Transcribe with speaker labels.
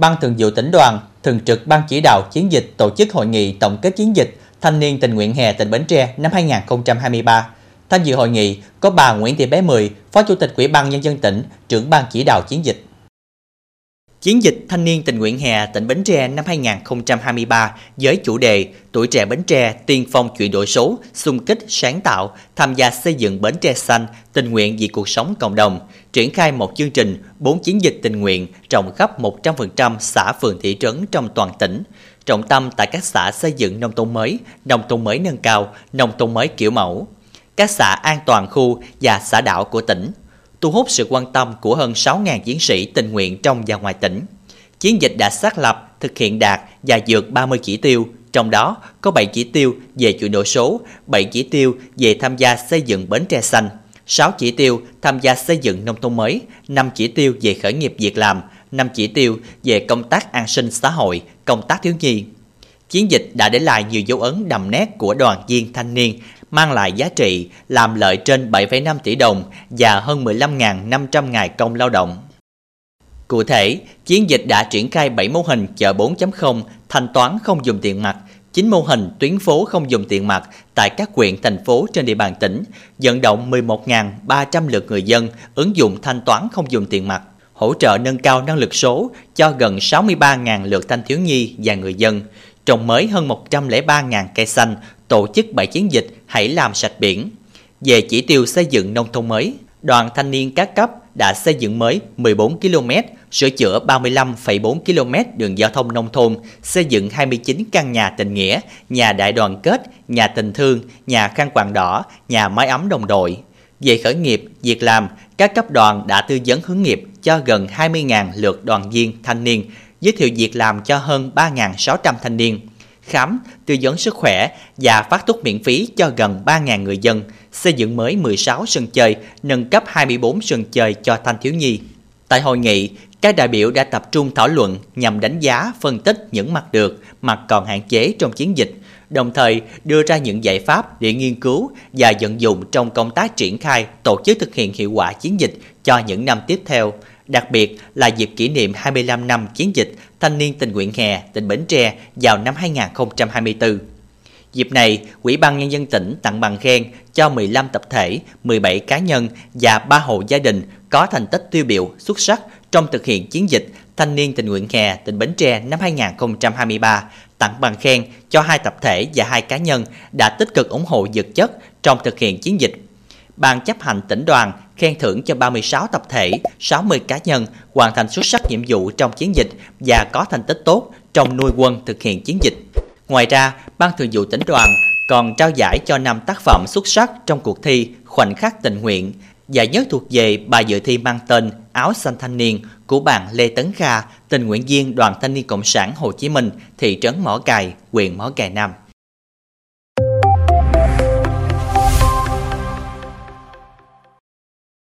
Speaker 1: Ban Thường vụ tỉnh đoàn, Thường trực Ban chỉ đạo chiến dịch tổ chức hội nghị tổng kết chiến dịch Thanh niên tình nguyện hè tỉnh Bến Tre năm 2023. Tham dự hội nghị có bà Nguyễn Thị Bé Mười, Phó Chủ tịch Ủy ban Nhân dân tỉnh, trưởng ban chỉ đạo chiến dịch. Chiến dịch Thanh niên tình nguyện hè tỉnh Bến Tre năm 2023 với chủ đề Tuổi trẻ Bến Tre tiên phong chuyển đổi số, xung kích, sáng tạo, tham gia xây dựng Bến Tre xanh, tình nguyện vì cuộc sống cộng đồng, triển khai một chương trình 4 chiến dịch tình nguyện rộng khắp 100% xã phường thị trấn trong toàn tỉnh, trọng tâm tại các xã xây dựng nông thôn mới, nông thôn mới nâng cao, nông thôn mới kiểu mẫu, các xã an toàn khu và xã đảo của tỉnh thu hút sự quan tâm của hơn 6.000 chiến sĩ tình nguyện trong và ngoài tỉnh. Chiến dịch đã xác lập, thực hiện đạt và vượt 30 chỉ tiêu, trong đó có 7 chỉ tiêu về chuyển đổi số, 7 chỉ tiêu về tham gia xây dựng bến tre xanh, 6 chỉ tiêu tham gia xây dựng nông thôn mới, 5 chỉ tiêu về khởi nghiệp việc làm, 5 chỉ tiêu về công tác an sinh xã hội, công tác thiếu nhi. Chiến dịch đã để lại nhiều dấu ấn đậm nét của đoàn viên thanh niên mang lại giá trị làm lợi trên 7,5 tỷ đồng và hơn 15.500 ngày công lao động. Cụ thể, chiến dịch đã triển khai 7 mô hình chợ 4.0 thanh toán không dùng tiền mặt, 9 mô hình tuyến phố không dùng tiền mặt tại các huyện, thành phố trên địa bàn tỉnh, vận động 11.300 lượt người dân ứng dụng thanh toán không dùng tiền mặt, hỗ trợ nâng cao năng lực số cho gần 63.000 lượt thanh thiếu nhi và người dân, trồng mới hơn 103.000 cây xanh, tổ chức 7 chiến dịch Hãy làm sạch biển. Về chỉ tiêu xây dựng nông thôn mới, đoàn thanh niên các cấp đã xây dựng mới 14 km, sửa chữa 35,4 km đường giao thông nông thôn, xây dựng 29 căn nhà tình nghĩa, nhà đại đoàn kết, nhà tình thương, nhà khăn quàng đỏ, nhà mái ấm đồng đội. Về khởi nghiệp, việc làm, các cấp đoàn đã tư vấn hướng nghiệp cho gần 20.000 lượt đoàn viên thanh niên, giới thiệu việc làm cho hơn 3.600 thanh niên khám, tư vấn sức khỏe và phát thuốc miễn phí cho gần 3.000 người dân, xây dựng mới 16 sân chơi, nâng cấp 24 sân chơi cho thanh thiếu nhi. Tại hội nghị, các đại biểu đã tập trung thảo luận nhằm đánh giá, phân tích những mặt được, mặt còn hạn chế trong chiến dịch, đồng thời đưa ra những giải pháp để nghiên cứu và vận dụng trong công tác triển khai tổ chức thực hiện hiệu quả chiến dịch cho những năm tiếp theo – đặc biệt là dịp kỷ niệm 25 năm chiến dịch Thanh niên tình nguyện hè tỉnh Bến Tre vào năm 2024. Dịp này, Ủy ban Nhân dân tỉnh tặng bằng khen cho 15 tập thể, 17 cá nhân và 3 hộ gia đình có thành tích tiêu biểu xuất sắc trong thực hiện chiến dịch Thanh niên tình nguyện hè tỉnh Bến Tre năm 2023, tặng bằng khen cho hai tập thể và hai cá nhân đã tích cực ủng hộ vật chất trong thực hiện chiến dịch. Ban chấp hành tỉnh đoàn khen thưởng cho 36 tập thể, 60 cá nhân hoàn thành xuất sắc nhiệm vụ trong chiến dịch và có thành tích tốt trong nuôi quân thực hiện chiến dịch. Ngoài ra, Ban Thường vụ tỉnh đoàn còn trao giải cho 5 tác phẩm xuất sắc trong cuộc thi Khoảnh khắc tình nguyện. Giải nhất thuộc về bài dự thi mang tên Áo xanh thanh niên của bạn Lê Tấn Kha, tình nguyện viên Đoàn Thanh niên Cộng sản Hồ Chí Minh, thị trấn Mỏ Cày, huyện Mỏ Cày Nam.